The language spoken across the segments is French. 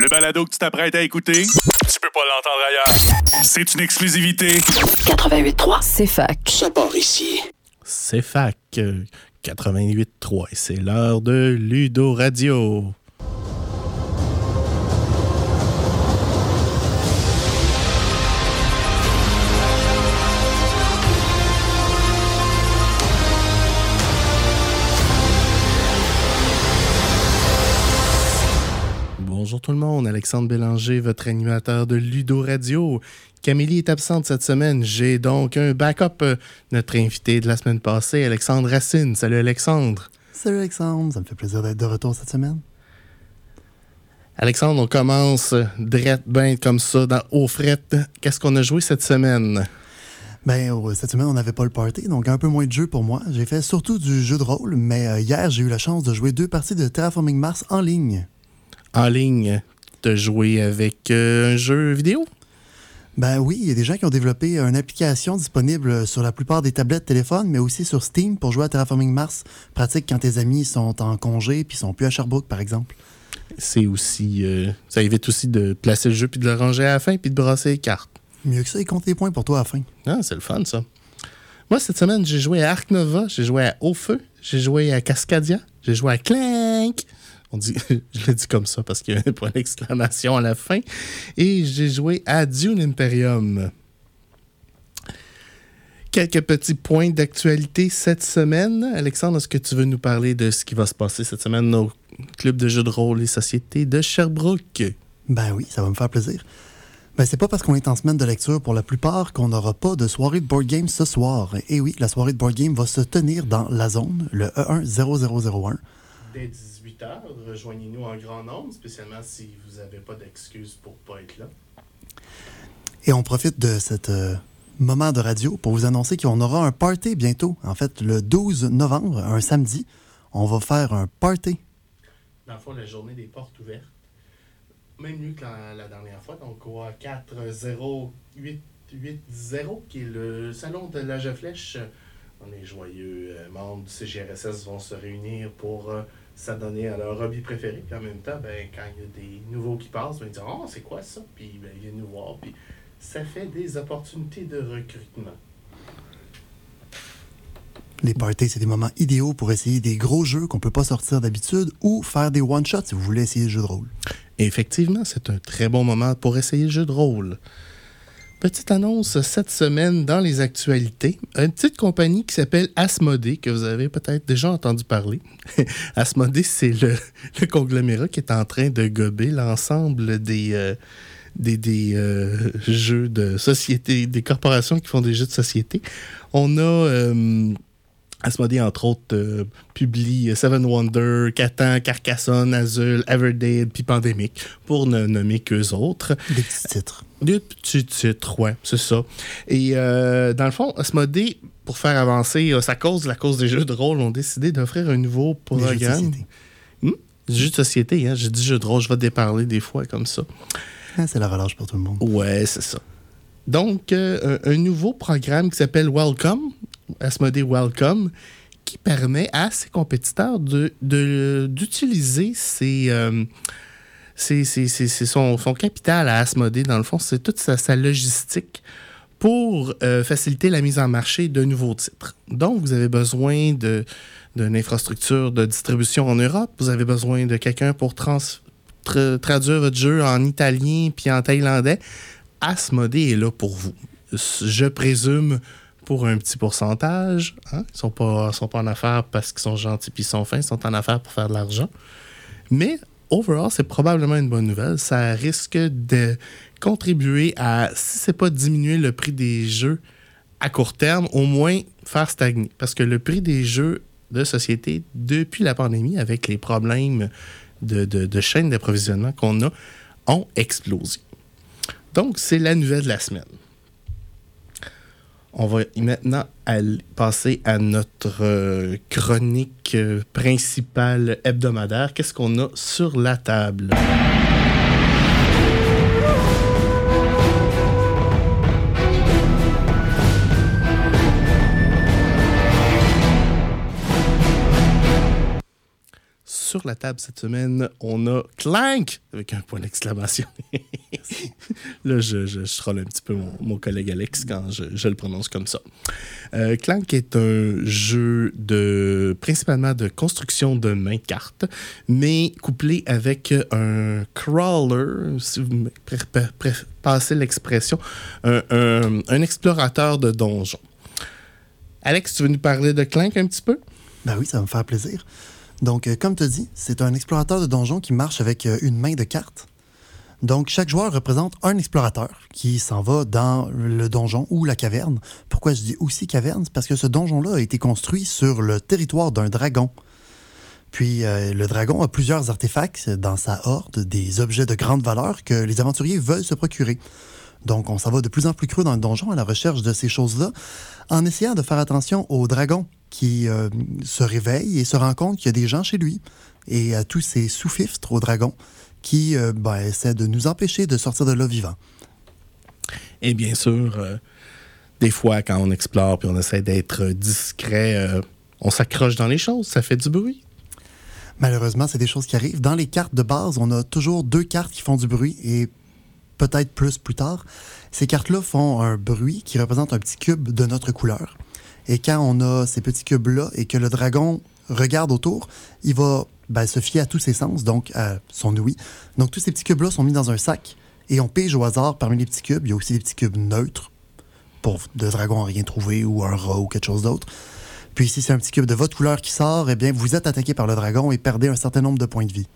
Le balado que tu t'apprêtes à écouter, tu peux pas l'entendre ailleurs. C'est une exclusivité. 88.3, c'est fac. Ça part ici. C'est fac euh, 88.3 et c'est l'heure de Ludo Radio. Tout le monde, Alexandre Bélanger, votre animateur de Ludo Radio. Camélie est absente cette semaine. J'ai donc un backup. euh, Notre invité de la semaine passée, Alexandre Racine. Salut Alexandre. Salut Alexandre, ça me fait plaisir d'être de retour cette semaine. Alexandre, on commence drette ben comme ça, dans, au fret. Qu'est-ce qu'on a joué cette semaine? Ben, cette semaine, on n'avait pas le party, donc un peu moins de jeux pour moi. J'ai fait surtout du jeu de rôle, mais euh, hier, j'ai eu la chance de jouer deux parties de Terraforming Mars en ligne. En ligne, de jouer avec euh, un jeu vidéo? Ben oui, il y a des gens qui ont développé une application disponible sur la plupart des tablettes téléphones, mais aussi sur Steam pour jouer à Terraforming Mars. Pratique quand tes amis sont en congé puis sont plus à Sherbrooke, par exemple. C'est aussi. euh, ça évite aussi de placer le jeu puis de le ranger à la fin puis de brasser les cartes. Mieux que ça, il compte les points pour toi à la fin. Ah, c'est le fun, ça. Moi, cette semaine, j'ai joué à Arc Nova, j'ai joué à Au Feu, j'ai joué à Cascadia, j'ai joué à Clank. On dit, je l'ai dit comme ça parce qu'il y a un point d'exclamation à la fin. Et j'ai joué à Dune Imperium. Quelques petits points d'actualité cette semaine. Alexandre, est-ce que tu veux nous parler de ce qui va se passer cette semaine au club de jeux de rôle et société de Sherbrooke? Ben oui, ça va me faire plaisir. Ben, c'est pas parce qu'on est en semaine de lecture pour la plupart qu'on n'aura pas de soirée de board game ce soir. Et oui, la soirée de board game va se tenir dans la zone, le E E10001. Dès 18h, rejoignez-nous en grand nombre, spécialement si vous n'avez pas d'excuses pour pas être là. Et on profite de cet euh, moment de radio pour vous annoncer qu'on aura un party bientôt. En fait, le 12 novembre, un samedi, on va faire un party. Dans le fond, la journée des portes ouvertes. Même mieux que la, la dernière fois, donc au 40880, qui est le salon de l'âge à flèche. On est joyeux euh, membres du CGRSS vont se réunir pour euh, s'adonner à leur hobby préféré. Puis en même temps, ben, quand il y a des nouveaux qui passent, ben, ils disent Oh, c'est quoi ça? Puis ben, ils viennent nous voir. Puis ça fait des opportunités de recrutement. Les parties, c'est des moments idéaux pour essayer des gros jeux qu'on peut pas sortir d'habitude ou faire des one-shots si vous voulez essayer le jeu de rôle. Effectivement, c'est un très bon moment pour essayer le jeu de rôle. Petite annonce cette semaine dans les actualités. Une petite compagnie qui s'appelle Asmodée, que vous avez peut-être déjà entendu parler. Asmodée, c'est le, le conglomérat qui est en train de gober l'ensemble des, euh, des, des, euh, jeux de société, des corporations qui font des jeux de société. On a. euh, Asmodée, entre autres, euh, publie Seven Wonders, Catan, Carcassonne, Azul, Everdale, puis Pandemic, pour ne nommer qu'eux autres. Des petits titres. Des petits titres, ouais, c'est ça. Et euh, dans le fond, Asmodée, pour faire avancer euh, sa cause, la cause des jeux de rôle, ont décidé d'offrir un nouveau Des jeux de programme. société. Jeux de société, hein? J'ai dit jeux de rôle, je vais déparler des fois comme ça. Ah, c'est la relâche pour tout le monde. Ouais, c'est ça. Donc, euh, un, nouveau programme qui s'appelle Welcome, Asmodee Welcome, qui permet à ses compétiteurs de- de- d'utiliser ses, euh, ses- ses- ses- ses- son, son capital à Asmodee, dans le fond, c'est toute sa, logistique pour euh, faciliter la mise en marché de nouveaux titres. Donc, vous avez besoin d'une infrastructure de distribution en Europe, vous avez besoin de quelqu'un pour traduire votre jeu en italien puis en thaïlandais. Asmodée est là pour vous. Je présume pour un petit pourcentage. Hein? Ils ne sont pas, sont pas en affaires parce qu'ils sont gentils puis ils sont fins. Ils sont en affaires pour faire de l'argent. Mais overall, c'est probablement une bonne nouvelle. Ça risque de contribuer à, si c'est pas diminuer le prix des jeux à court terme, au moins faire stagner. Parce que le prix des jeux de société, depuis la pandémie, avec les problèmes de, de, de chaîne d'approvisionnement qu'on a, ont explosé. Donc, c'est la nouvelle de la semaine. On va maintenant passer à notre euh, chronique euh, principale hebdomadaire. Qu'est-ce qu'on a sur la table? Sur la table cette semaine, on a Clank avec un point d'exclamation. Là, je, je, je troll un petit peu mon, collègue Alex quand je, le prononce comme ça. Euh, Clank est un jeu de principalement de construction de main cartes, mais couplé avec un crawler, si vous me passez l'expression, un, un- un explorateur de donjons. Alex, tu veux nous parler de Clank un petit peu? Ben oui, ça va me faire plaisir. Donc, euh, comme tu dis, c'est un explorateur de donjon qui marche avec euh, une main de cartes. Donc, chaque joueur représente un explorateur qui s'en va dans le donjon ou la caverne. Pourquoi je dis aussi caverne? Parce que ce donjon-là a été construit sur le territoire d'un dragon. Puis, euh, le dragon a plusieurs artefacts dans sa horde, des objets de grande valeur que les aventuriers veulent se procurer. Donc, on s'en va de plus en plus creux dans le donjon à la recherche de ces choses-là, en essayant de faire attention aux dragons qui euh, se réveille et se rend compte qu'il y a des gens chez lui et à tous ces sous-fiftres aux dragons qui euh, ben, essaient de nous empêcher de sortir de là vivant. Et bien sûr, euh, des fois, quand on explore puis on essaie d'être discret, on s'accroche dans les choses, ça fait du bruit. Malheureusement, c'est des choses qui arrivent. Dans les cartes de base, on a toujours deux cartes qui font du bruit et peut-être plus plus tard. Ces cartes-là font un bruit qui représente un petit cube de notre couleur. Et quand on a ces petits cubes-là et que le dragon regarde autour, il va ben, se fier à tous ses sens, donc à son ouïe. Donc tous ces petits cubes-là sont mis dans un sac et on pige au hasard parmi les petits cubes. Il y a aussi des petits cubes neutres pour de dragon à rien trouvé ou un rat ou quelque chose d'autre. Puis si c'est un petit cube de votre couleur qui sort, eh bien vous êtes attaqué par le dragon et perdez un certain nombre de points de vie.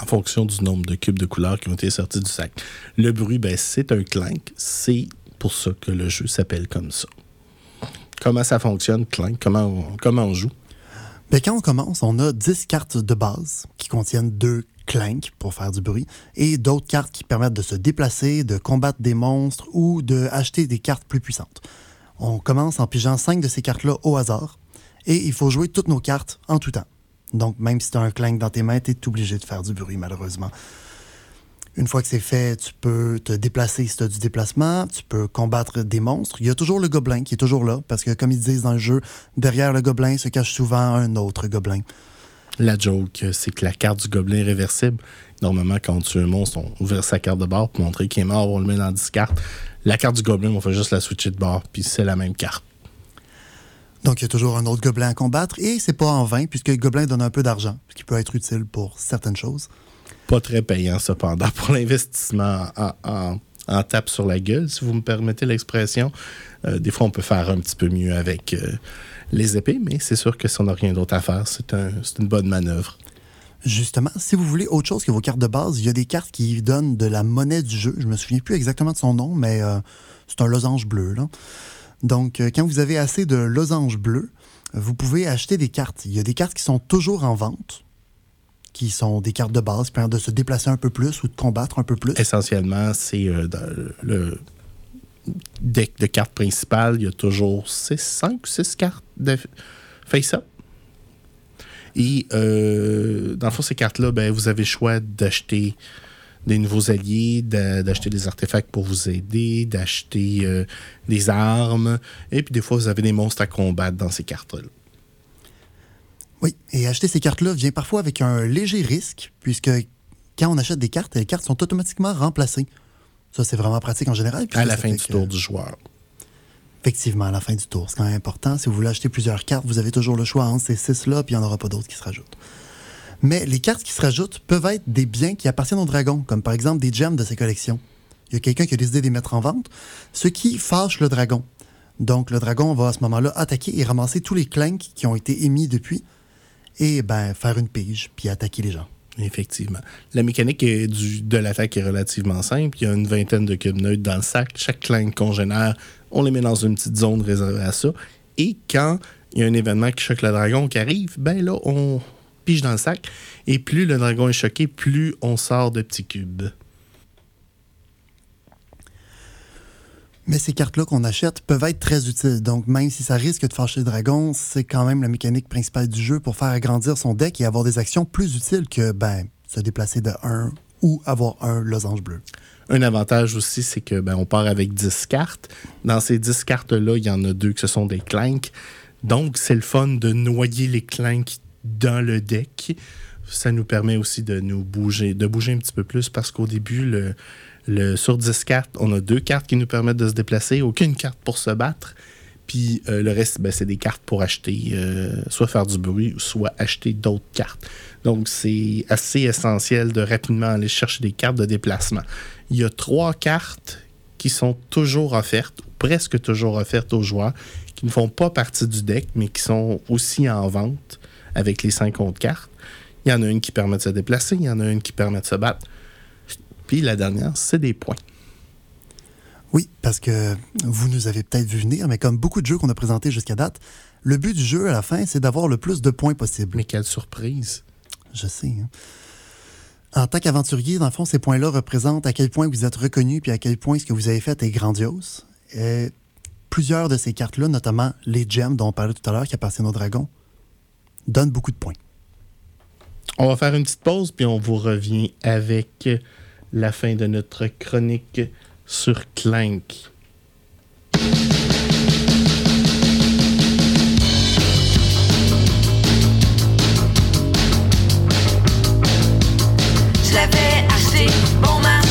En fonction du nombre de cubes de couleurs qui ont été sortis du sac. Le bruit, ben, c'est un clank. C'est pour ça que le jeu s'appelle comme ça. Comment ça fonctionne, clank? Comment on, comment on joue? Ben, quand on commence, on a 10 cartes de base qui contiennent deux clanks pour faire du bruit et d'autres cartes qui permettent de se déplacer, de combattre des monstres ou de des cartes plus puissantes. On commence en pigeant 5 de ces cartes-là au hasard et il faut jouer toutes nos cartes en tout temps. Donc, même si tu as un clank dans tes mains, tu es obligé de faire du bruit, malheureusement. Une fois que c'est fait, tu peux te déplacer si tu as du déplacement, tu peux combattre des monstres. Il y a toujours le gobelin qui est toujours là, parce que, comme ils disent dans le jeu, derrière le gobelin se cache souvent un autre gobelin. La joke, c'est que la carte du gobelin est réversible. Normalement, quand on tue un monstre, on ouvre sa carte de bord pour montrer qu'il est mort, on le met dans 10 cartes. La carte du gobelin, on fait juste la switcher de bord, puis c'est la même carte. Donc, il y a toujours un autre gobelin à combattre, et c'est pas en vain, puisque le gobelin donne un peu d'argent, ce qui peut être utile pour certaines choses. Pas très payant, cependant, pour l'investissement en, en- en tape sur la gueule, si vous me permettez l'expression. Euh, des fois, on peut faire un petit peu mieux avec euh, les épées, mais c'est sûr que si on n'a rien d'autre à faire, c'est un- une bonne manœuvre. Justement, si vous voulez autre chose que vos cartes de base, il y a des cartes qui donnent de la monnaie du jeu. Je me souviens plus exactement de son nom, mais euh, c'est un losange bleu. Là. Donc, euh, quand vous avez assez de losanges bleus, vous pouvez acheter des cartes. Il y a des cartes qui sont toujours en vente, qui sont des cartes de base permettent de se déplacer un peu plus ou de combattre un peu plus. Essentiellement, c'est euh, le deck de cartes principales, il y a toujours 5 ou 6 cartes de face-up. Et euh, dans le fond, ces cartes-là, ben, vous avez le choix d'acheter des nouveaux alliés, d'a- d'acheter des artefacts pour vous aider, d'acheter euh, des armes. Et puis des fois, vous avez des monstres à combattre dans ces cartes-là. Oui, et acheter ces cartes-là vient parfois avec un léger risque, puisque quand on achète des cartes, les cartes sont automatiquement remplacées. Ça, c'est vraiment pratique en général. À la ça fin du que- tour du joueur. Effectivement, à la fin du tour. C'est quand même important. Si vous voulez acheter plusieurs cartes, vous avez toujours le choix entre ces six-là, puis il n'y en aura pas d'autres qui se rajoutent. Mais les cartes qui se rajoutent peuvent être des biens qui appartiennent au dragon, comme par exemple des gemmes de ses collections. Il y a quelqu'un qui a décidé de les mettre en vente, ce qui fâche le dragon. Donc le dragon va à ce moment-là attaquer et ramasser tous les clanks qui ont été émis depuis, et ben faire une pige, puis attaquer les gens. Effectivement. La mécanique de l'attaque est relativement simple. Il y a une vingtaine de cubes dans le sac. Chaque clank qu'on génère, on les met dans une petite zone réservée à ça. Et quand il y a un événement qui choque le dragon qui arrive, ben là, on pige dans le sac. Et plus le dragon est choqué, plus on sort de petits cubes. Mais ces cartes-là qu'on achète peuvent être très utiles. Donc, même si ça risque de fâcher le dragon, c'est quand même la mécanique principale du jeu pour faire agrandir son deck et avoir des actions plus utiles que ben, se déplacer de 1 ou avoir un losange bleu. Un avantage aussi, c'est que ben, on part avec 10 cartes. Dans ces 10 cartes-là, il y en a deux que ce sont des clanks. Donc, c'est le fun de noyer les clanks dans le deck Ça nous permet aussi de nous bouger, de bouger un petit peu plus parce qu'au début, sur 10 cartes, on a deux cartes qui nous permettent de se déplacer, aucune carte pour se battre. Puis euh, le reste, ben, c'est des cartes pour acheter, euh, soit faire du bruit, soit acheter d'autres cartes. Donc, c'est assez essentiel de rapidement aller chercher des cartes de déplacement. Il y a trois cartes qui sont toujours offertes, ou presque toujours offertes aux joueurs, qui ne font pas partie du deck, mais qui sont aussi en vente avec les cinq autres cartes. Il y en a une qui permet de se déplacer, il y en a une qui permet de se battre. Puis la dernière, c'est des points. Oui, parce que vous nous avez peut-être vu venir, mais comme beaucoup de jeux qu'on a présentés jusqu'à date, le but du jeu à la fin, c'est d'avoir le plus de points possible. Mais quelle surprise! Je sais. Hein. En tant qu'aventurier, dans le fond, ces points-là représentent à quel point vous êtes reconnu puis à quel point ce que vous avez fait est grandiose. Et plusieurs de ces cartes-là, notamment les gems dont on parlait tout à l'heure qui appartiennent aux dragons, donnent beaucoup de points. On va faire une petite pause puis on vous revient avec la fin de notre chronique sur Clank. Je l'avais acheté bon marché,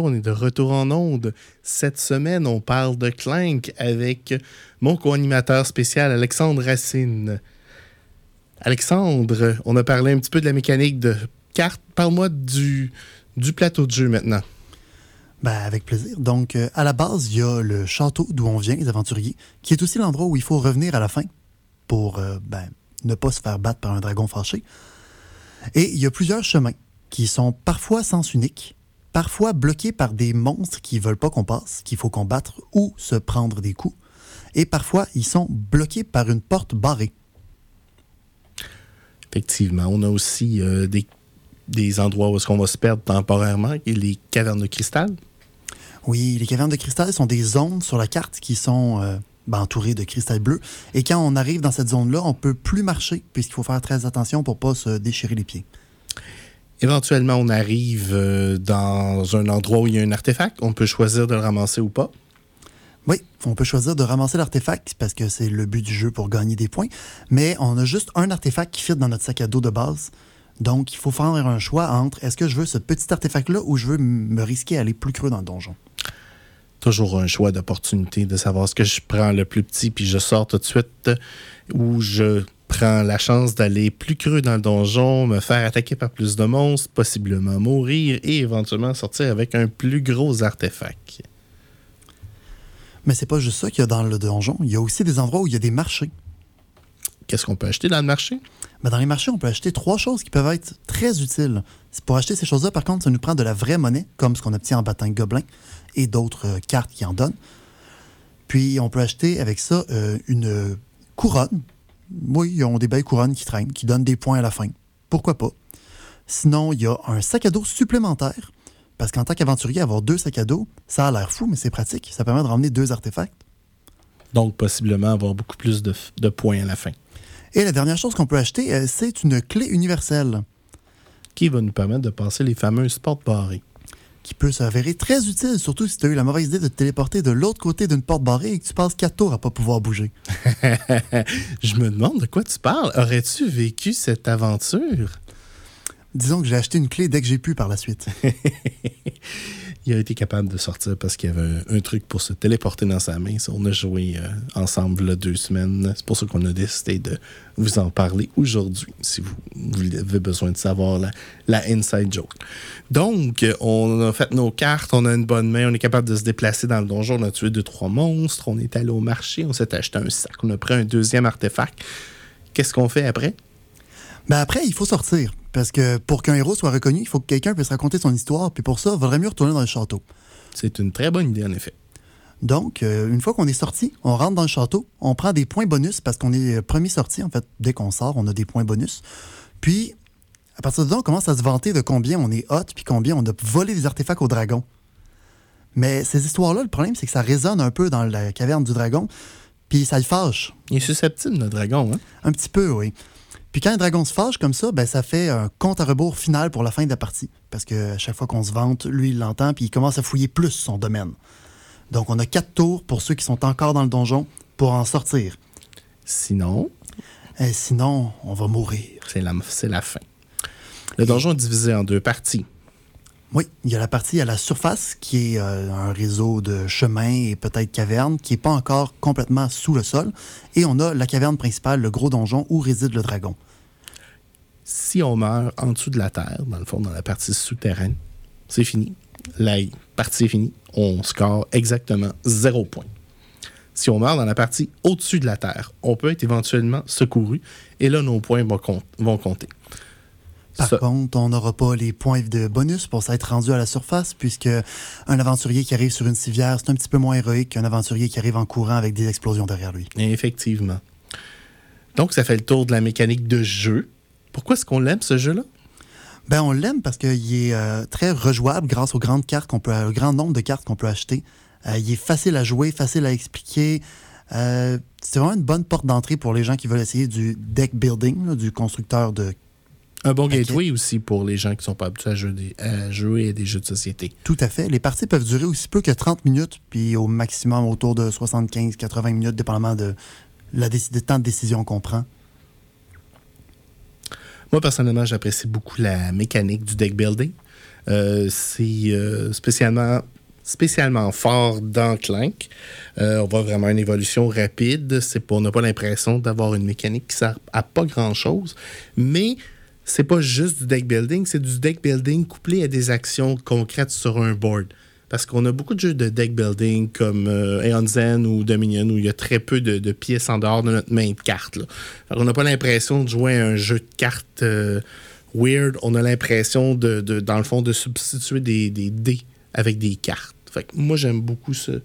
On est de retour en onde. Cette semaine, on parle de Clank avec mon co-animateur spécial, Alexandre Racine. Alexandre, on a parlé un petit peu de la mécanique de cartes. Parle-moi du, du plateau de jeu maintenant. Ben, avec plaisir. Donc, euh, à la base, il y a le château d'où on vient, les aventuriers, qui est aussi l'endroit où il faut revenir à la fin pour euh, ben, ne pas se faire battre par un dragon fâché. Et il y a plusieurs chemins qui sont parfois sens unique, parfois bloqués par des monstres qui veulent pas qu'on passe, qu'il faut combattre ou se prendre des coups. Et parfois, ils sont bloqués par une porte barrée. Effectivement, on a aussi euh, des, des endroits où est-ce qu'on va se perdre temporairement, et les cavernes de cristal. Oui, les cavernes de cristal sont des zones sur la carte qui sont euh, ben, entourées de cristal bleu. Et quand on arrive dans cette zone-là, on peut plus marcher, puisqu'il faut faire très attention pour pas se déchirer les pieds. Éventuellement, on arrive euh, dans un endroit où il y a un artefact. On peut choisir de le ramasser ou pas. Oui, on peut choisir de ramasser l'artefact parce que c'est le but du jeu pour gagner des points, mais on a juste un artefact qui fit dans notre sac à dos de base. Donc, il faut faire un choix entre est-ce que je veux ce petit artefact-là ou je veux me risquer à aller plus creux dans le donjon. Toujours un choix d'opportunité de savoir ce que je prends le plus petit puis je sors tout de suite ou je prends la chance d'aller plus creux dans le donjon, me faire attaquer par plus de monstres, possiblement mourir et éventuellement sortir avec un plus gros artefact. Mais c'est pas juste ça qu'il y a dans le donjon. Il y a aussi des endroits où il y a des marchés. Qu'est-ce qu'on peut acheter dans le marché? Dans les marchés, on peut acheter trois choses qui peuvent être très utiles. Pour acheter ces choses-là, par contre, ça nous prend de la vraie monnaie, comme ce qu'on obtient en battant gobelin et d'autres euh, cartes qui en donnent. Puis, on peut acheter avec ça euh, une couronne. Oui, ils ont des belles couronnes qui traînent, qui donnent des points à la fin. Pourquoi pas? Sinon, il y a un sac à dos supplémentaire. Parce qu'en tant qu'aventurier, avoir deux sacs à dos, ça a l'air fou, mais c'est pratique. Ça permet de ramener deux artefacts. Donc, possiblement avoir beaucoup plus de, de points à la fin. Et la dernière chose qu'on peut acheter, euh, c'est une clé universelle Qui va nous permettre de passer les fameuses portes barrées. Qui peut s'avérer très utile, surtout si tu as eu la mauvaise idée de te téléporter de l'autre côté d'une porte barrée et que tu passes quatre tours à pas pouvoir bouger. Je me demande de quoi tu parles. Aurais-tu vécu cette aventure? Disons que j'ai acheté une clé dès que j'ai pu par la suite. Il a été capable de sortir parce qu'il y avait un, truc pour se téléporter dans sa main. On a joué euh, ensemble deux semaines. C'est pour ça qu'on a décidé de vous en parler aujourd'hui, si vous, avez besoin de savoir la, la inside joke. Donc, on a fait nos cartes, on a une bonne main, on est capable de se déplacer dans le donjon, on a tué deux, trois monstres, on est allé au marché, on s'est acheté un sac, on a pris un deuxième artefact. Qu'est-ce qu'on fait après? Ben après, il faut sortir. Parce que pour qu'un héros soit reconnu, il faut que quelqu'un puisse raconter son histoire. Puis pour ça, il vaudrait mieux retourner dans le château. C'est une très bonne idée, en effet. Donc, euh, une fois qu'on est sorti, on rentre dans le château, on prend des points bonus parce qu'on est euh, premier sorti. En fait, dès qu'on sort, on a des points bonus. Puis, à partir de là, on commence à se vanter de combien on est hot puis combien on a volé des artefacts au dragon. Mais ces histoires-là, le problème, c'est que ça résonne un peu dans la caverne du dragon, puis ça le fâche. Il est susceptible, le dragon. Hein? Un petit peu, oui. Puis quand un dragon se fâche comme ça, ben, ça fait un compte à rebours final pour la fin de la partie. Parce que à chaque fois qu'on se vante, lui, il l'entend, puis il commence à fouiller plus son domaine. Donc, on a quatre tours pour ceux qui sont encore dans le donjon pour en sortir. Sinon, Et sinon, on va mourir. c'est la, c'est la fin. Le donjon est divisé en deux parties. Oui, il y a la partie à la surface qui est euh, un réseau de chemins et peut-être cavernes qui n'est pas encore complètement sous le sol. Et on a la caverne principale, le gros donjon où réside le dragon. Si on meurt en dessous de la terre, dans le fond, dans la partie souterraine, c'est fini. La partie est finie. On score exactement zéro point. Si on meurt dans la partie au-dessus de la terre, on peut être éventuellement secouru et là, nos points vont, com- vont compter. Par Ça- contre, on n'aura pas les points de bonus pour s'être rendu à la surface, puisque un aventurier qui arrive sur une civière, c'est un petit peu moins héroïque qu'un aventurier qui arrive en courant avec des explosions derrière lui. Effectivement. Donc, ça fait le tour de la mécanique de jeu. Pourquoi est-ce qu'on l'aime, ce jeu-là? Ben, on l'aime parce qu'il est euh, très rejouable grâce aux grandes cartes qu'on peut, au grand nombre de cartes qu'on peut acheter. Euh, il est facile à jouer, facile à expliquer. Euh, c'est vraiment une bonne porte d'entrée pour les gens qui veulent essayer du deck building, là, du constructeur de Un bon gateway aussi pour les gens qui sont pas habitués à jouer, des- à jouer à des jeux de société. Tout à fait. Les parties peuvent durer aussi peu que 30 minutes, puis au maximum autour de 75-80 minutes, dépendamment de la temps de décision qu'on prend. Moi, personnellement, j'apprécie beaucoup la mécanique du deck building. Euh, c'est euh, spécialement, spécialement fort dans Clank. Euh, on voit vraiment une évolution rapide. C'est on n'a pas l'impression d'avoir une mécanique qui sert à pas grand-chose. Mais c'est pas juste du deck building, c'est du deck building couplé à des actions concrètes sur un board. Parce qu'on a beaucoup de jeux de deck building comme euh, Zen ou Dominion où il y a très peu de, pièces en dehors de notre main de carte. là. Fait qu'on n'a pas l'impression de jouer à un jeu de cartes euh, weird. On a l'impression, de, de- dans le fond, de substituer des, des dés avec des cartes. Fait moi, j'aime beaucoup ce,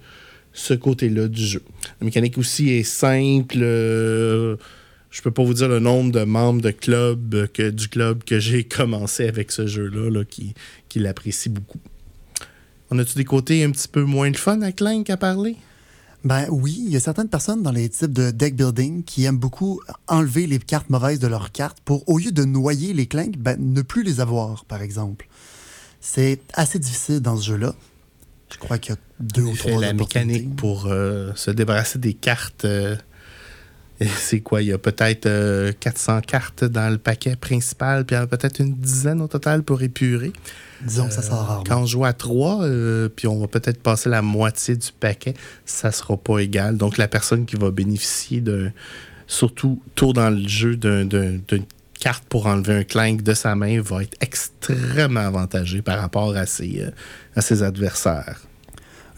ce côté-là du jeu. La mécanique aussi est simple. euh, je peux pas vous dire le nombre de membres de club euh, que, du club que j'ai commencé avec ce jeu-là là, qui, qui l'apprécie beaucoup. On a-tu des côtés un petit peu moins de fun à Clank à parler? Ben oui, il y a certaines personnes dans les types de deck building qui aiment beaucoup enlever les cartes mauvaises de leurs cartes pour, au lieu de noyer les clinks, ben, ne plus les avoir, par exemple. C'est assez difficile dans ce jeu-là. Je crois qu'il y a deux ou trois la mécanique pour euh, se débarrasser des cartes. euh, c'est quoi? Il y a peut-être euh, 400 cartes dans le paquet principal, puis il y en a peut-être une dizaine au total pour épurer. Disons que ça sort rarement. Quand on joue à 3, puis on va peut-être passer la moitié du paquet, ça sera pas égal. Donc, la personne qui va bénéficier d'un surtout tôt dans le jeu d'un- d'un- d'une carte pour enlever un clank de sa main, va être extrêmement avantagé par rapport à ses, euh, à ses adversaires.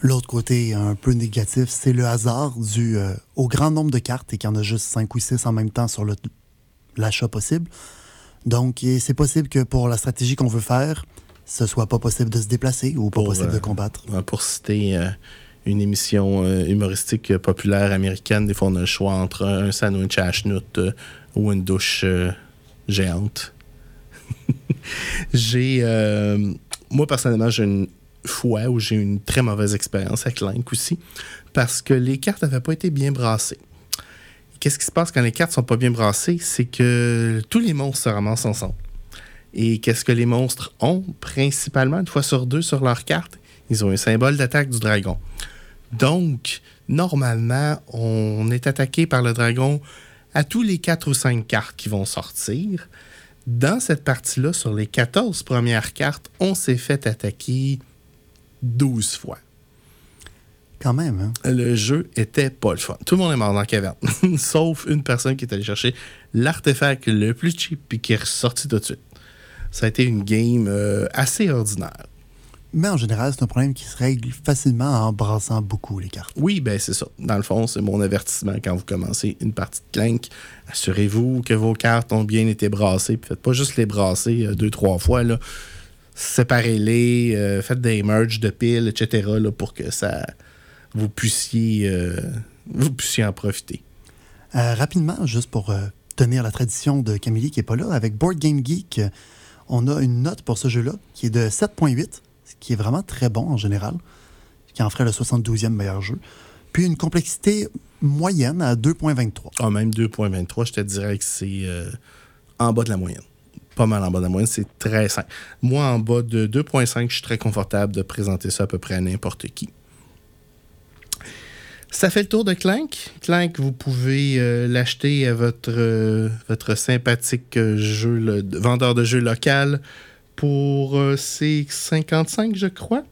L'autre côté un peu négatif, c'est le hasard dû euh, au grand nombre de cartes et qu'il y en a juste 5 ou 6 en même temps sur l'achat possible. Donc, c'est possible que pour la stratégie qu'on veut faire, ce soit pas possible de se déplacer ou pas Pour, possible de combattre. Euh, Pour citer euh, une émission humoristique populaire américaine, des fois on a le choix entre un sandwich à chenoute ou une douche géante. j'ai. moi, personnellement, j'ai une fois où j'ai eu une très mauvaise expérience avec Link aussi, parce que les cartes n'avaient pas été bien brassées. Qu'est-ce qui se passe quand les cartes sont pas bien brassées? C'est que tous les monstres se ramassent ensemble. Et qu'est-ce que les monstres ont? Principalement, une fois sur deux sur leur carte? Ils ont un symbole d'attaque du dragon. Donc, normalement, on est attaqué par le dragon à tous les 4 ou 5 cartes qui vont sortir. Dans cette partie-là, sur les 14 premières cartes, on s'est fait attaquer 12 fois. Quand même, hein? Le jeu était pas le fun. Tout le monde est mort dans la caverne, sauf une personne qui est allée chercher l'artefact le plus cheap et qui est ressorti tout de suite. Ça a été une game euh, assez ordinaire. Mais en général, c'est un problème qui se règle facilement en brassant beaucoup les cartes. Oui, ben c'est ça. Dans le fond, c'est mon avertissement quand vous commencez une partie de Clank. Assurez-vous que vos cartes ont bien été brassées. Puis faites pas juste les brasser euh, deux, trois fois. Là. Séparez-les, euh, faites des merges de piles, etc. là, pour que ça vous puissiez, euh, vous puissiez en profiter. Euh, rapidement, juste pour tenir la tradition de Camille qui n'est pas là, avec Board Game Geek, on a une note pour ce jeu-là qui est de 7.8, ce qui est vraiment très bon en général, qui en ferait le 72e meilleur jeu. Puis une complexité moyenne à 2.23. Ah, même 2.23, je te dirais que c'est en bas de la moyenne. Pas mal en bas de la moyenne, c'est très simple. Moi, en bas de 2.5, je suis très confortable de présenter ça à peu près à n'importe qui. Ça fait le tour de Clank. Clank, vous pouvez euh, l'acheter à votre, euh, votre sympathique euh, jeu, le, vendeur de jeux local pour euh, c'est 55, je crois.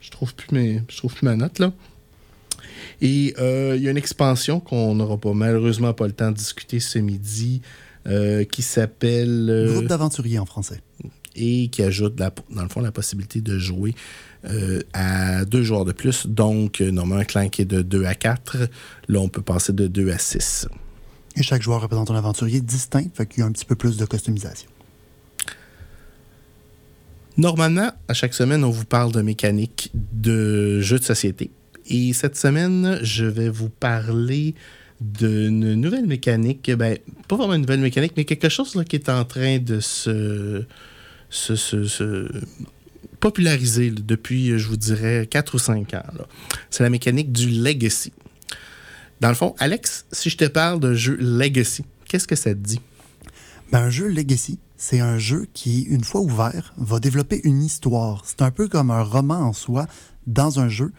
Je trouve plus mes, je trouve plus ma note là. Et il y a une expansion qu'on n'aura pas malheureusement pas le temps de discuter ce midi euh, qui s'appelle euh, Groupe d'aventuriers en français. et qui ajoute la- dans le fond la possibilité de jouer euh, à deux joueurs de plus. Donc, euh, normalement, un clan qui est de 2 à 4. Là, on peut passer de 2 à 6. Et chaque joueur représente un aventurier distinct, fait qu'il y a un petit peu plus de customisation. Normalement, à chaque semaine, on vous parle de mécanique de jeux de société. Et cette semaine, je vais vous parler d'une nouvelle mécanique. Ben, pas vraiment une nouvelle mécanique, mais quelque chose là, qui est en train de se, se, se- se populariser depuis, je vous dirais, 4 ou 5 ans. C'est la mécanique du legacy. Dans le fond, Alex, si je te parle de jeu legacy, qu'est-ce que ça te dit? Ben, un jeu Legacy, c'est un jeu qui, une fois ouvert, va développer une histoire. C'est un peu comme un roman en soi dans un jeu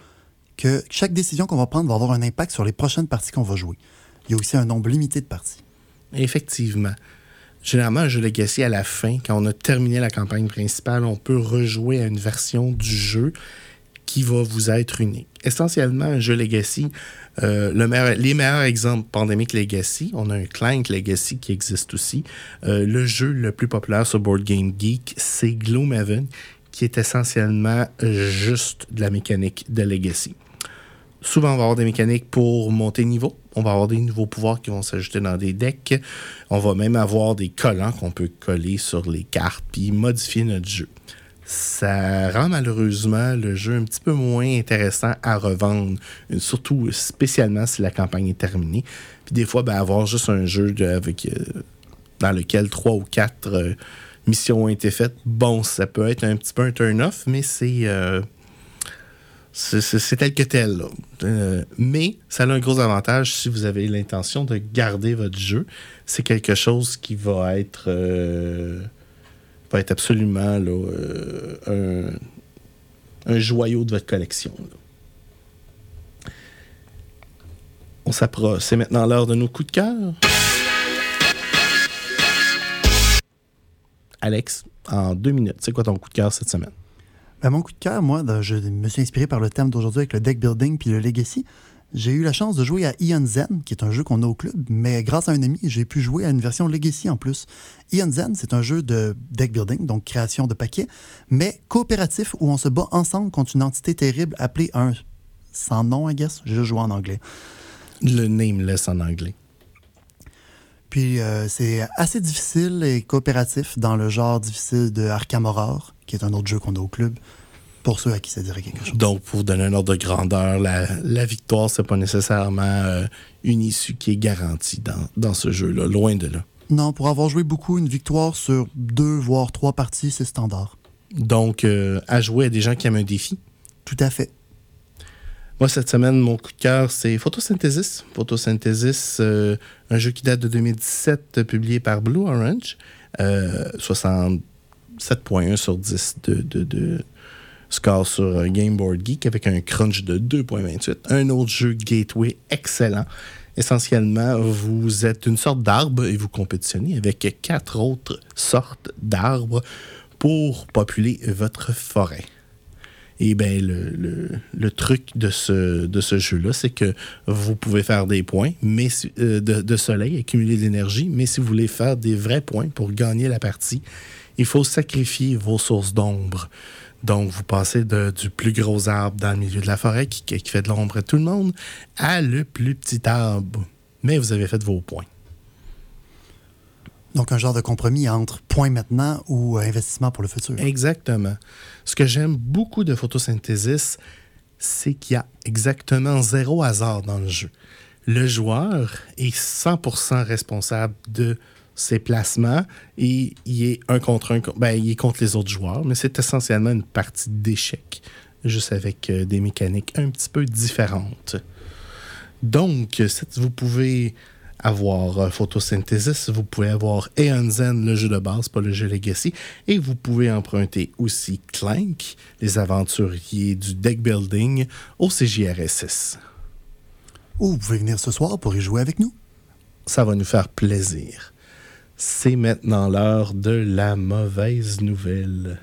que chaque décision qu'on va prendre va avoir un impact sur les prochaines parties qu'on va jouer. Il y a aussi un nombre limité de parties. Effectivement. Généralement, un jeu Legacy, à la fin, quand on a terminé la campagne principale, on peut rejouer à une version du jeu qui va vous être unique. Essentiellement, un jeu Legacy, euh, les meilleurs exemples, Pandemic Legacy, on a un Clank Legacy qui existe aussi. Euh, le jeu le plus populaire sur Board Game Geek, c'est Gloomhaven, qui est essentiellement juste de la mécanique de Legacy. Souvent, on va avoir des mécaniques pour monter niveau. On va avoir des nouveaux pouvoirs qui vont s'ajouter dans des decks. On va même avoir des collants qu'on peut coller sur les cartes puis modifier notre jeu. Ça rend malheureusement le jeu un petit peu moins intéressant à revendre, surtout spécialement si la campagne est terminée. Puis des fois, ben, avoir juste un jeu euh, dans lequel trois ou quatre euh, missions ont été faites, bon, ça peut être un petit peu un turn-off, mais c'est. euh, c'est tel que tel. là. Euh, mais ça a un gros avantage si vous avez l'intention de garder votre jeu. C'est quelque chose qui va être, euh, va être absolument euh, un, joyau de votre collection. On s'approche. C'est maintenant l'heure de nos coups de cœur. Alex, en deux minutes, c'est quoi ton coup de cœur cette semaine? Ben, mon coup de cœur, moi, de- je me suis inspiré par le thème d'aujourd'hui avec le deck building puis le legacy. J'ai eu la chance de jouer à Ion Zen, qui est un jeu qu'on a au club, mais grâce à un ami, j'ai pu jouer à une version Legacy en plus. Ion Zen, c'est un jeu de deck building, donc création de paquets, mais coopératif où on se bat ensemble contre une entité terrible appelée un sans nom, I guess. J'ai juste joué en anglais. Le nameless en anglais. Puis euh, c'est assez difficile et coopératif dans le genre difficile de Arkham Horror, qui est un autre jeu qu'on a au club, pour ceux à qui ça dirait quelque chose. Donc, pour donner un ordre de grandeur, la, la victoire, c'est pas nécessairement euh, une issue qui est garantie dans, dans ce jeu-là, loin de là. Non, pour avoir joué beaucoup, une victoire sur deux, voire trois parties, c'est standard. Donc, euh, à jouer à des gens qui aiment un défi. Tout à fait. Moi, cette semaine, mon coup de cœur, c'est Photosynthesis. Photosynthesis, euh, un jeu qui date de 2017, euh, publié par Blue Orange. Euh, 67.1 sur 10 de, de, de score sur euh, Game Board Geek avec un crunch de 2.28. Un autre jeu gateway excellent. Essentiellement, vous êtes une sorte d'arbre et vous compétitionnez avec quatre autres sortes d'arbres pour populer votre forêt. Et bien, le, truc de ce, jeu-là, c'est que vous pouvez faire des points mais, euh, de, soleil, accumuler de l'énergie, mais si vous voulez faire des vrais points pour gagner la partie, il faut sacrifier vos sources d'ombre. Donc, vous passez du plus gros arbre dans le milieu de la forêt qui, qui fait de l'ombre à tout le monde à le plus petit arbre. Mais vous avez fait vos points. Donc un genre de compromis entre point maintenant ou euh, investissement pour le futur. Exactement. Ce que j'aime beaucoup de photosynthesis, c'est qu'il y a exactement zéro hasard dans le jeu. Le joueur est 100% responsable de ses placements et il est un contre un. Ben, il est contre les autres joueurs, mais c'est essentiellement une partie d'échecs, juste avec euh, des mécaniques un petit peu différentes. Donc, vous pouvez avoir euh, Photosynthesis, vous pouvez avoir Aeon Zen, le jeu de base, pas le jeu Legacy, et vous pouvez emprunter aussi Clank, les aventuriers du deck building, au CJRS6. Ou vous pouvez venir ce soir pour y jouer avec nous. Ça va nous faire plaisir. C'est maintenant l'heure de la mauvaise nouvelle.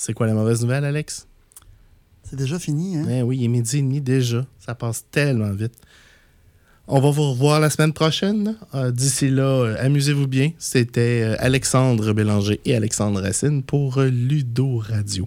C'est quoi la mauvaise nouvelle, Alex? C'est déjà fini, hein? Eh oui, il est midi et demi déjà. Ça passe tellement vite. On va vous revoir la semaine prochaine. Euh, D'ici là, euh, amusez-vous bien. C'était euh, Alexandre Bélanger et Alexandre Racine pour Ludo Radio.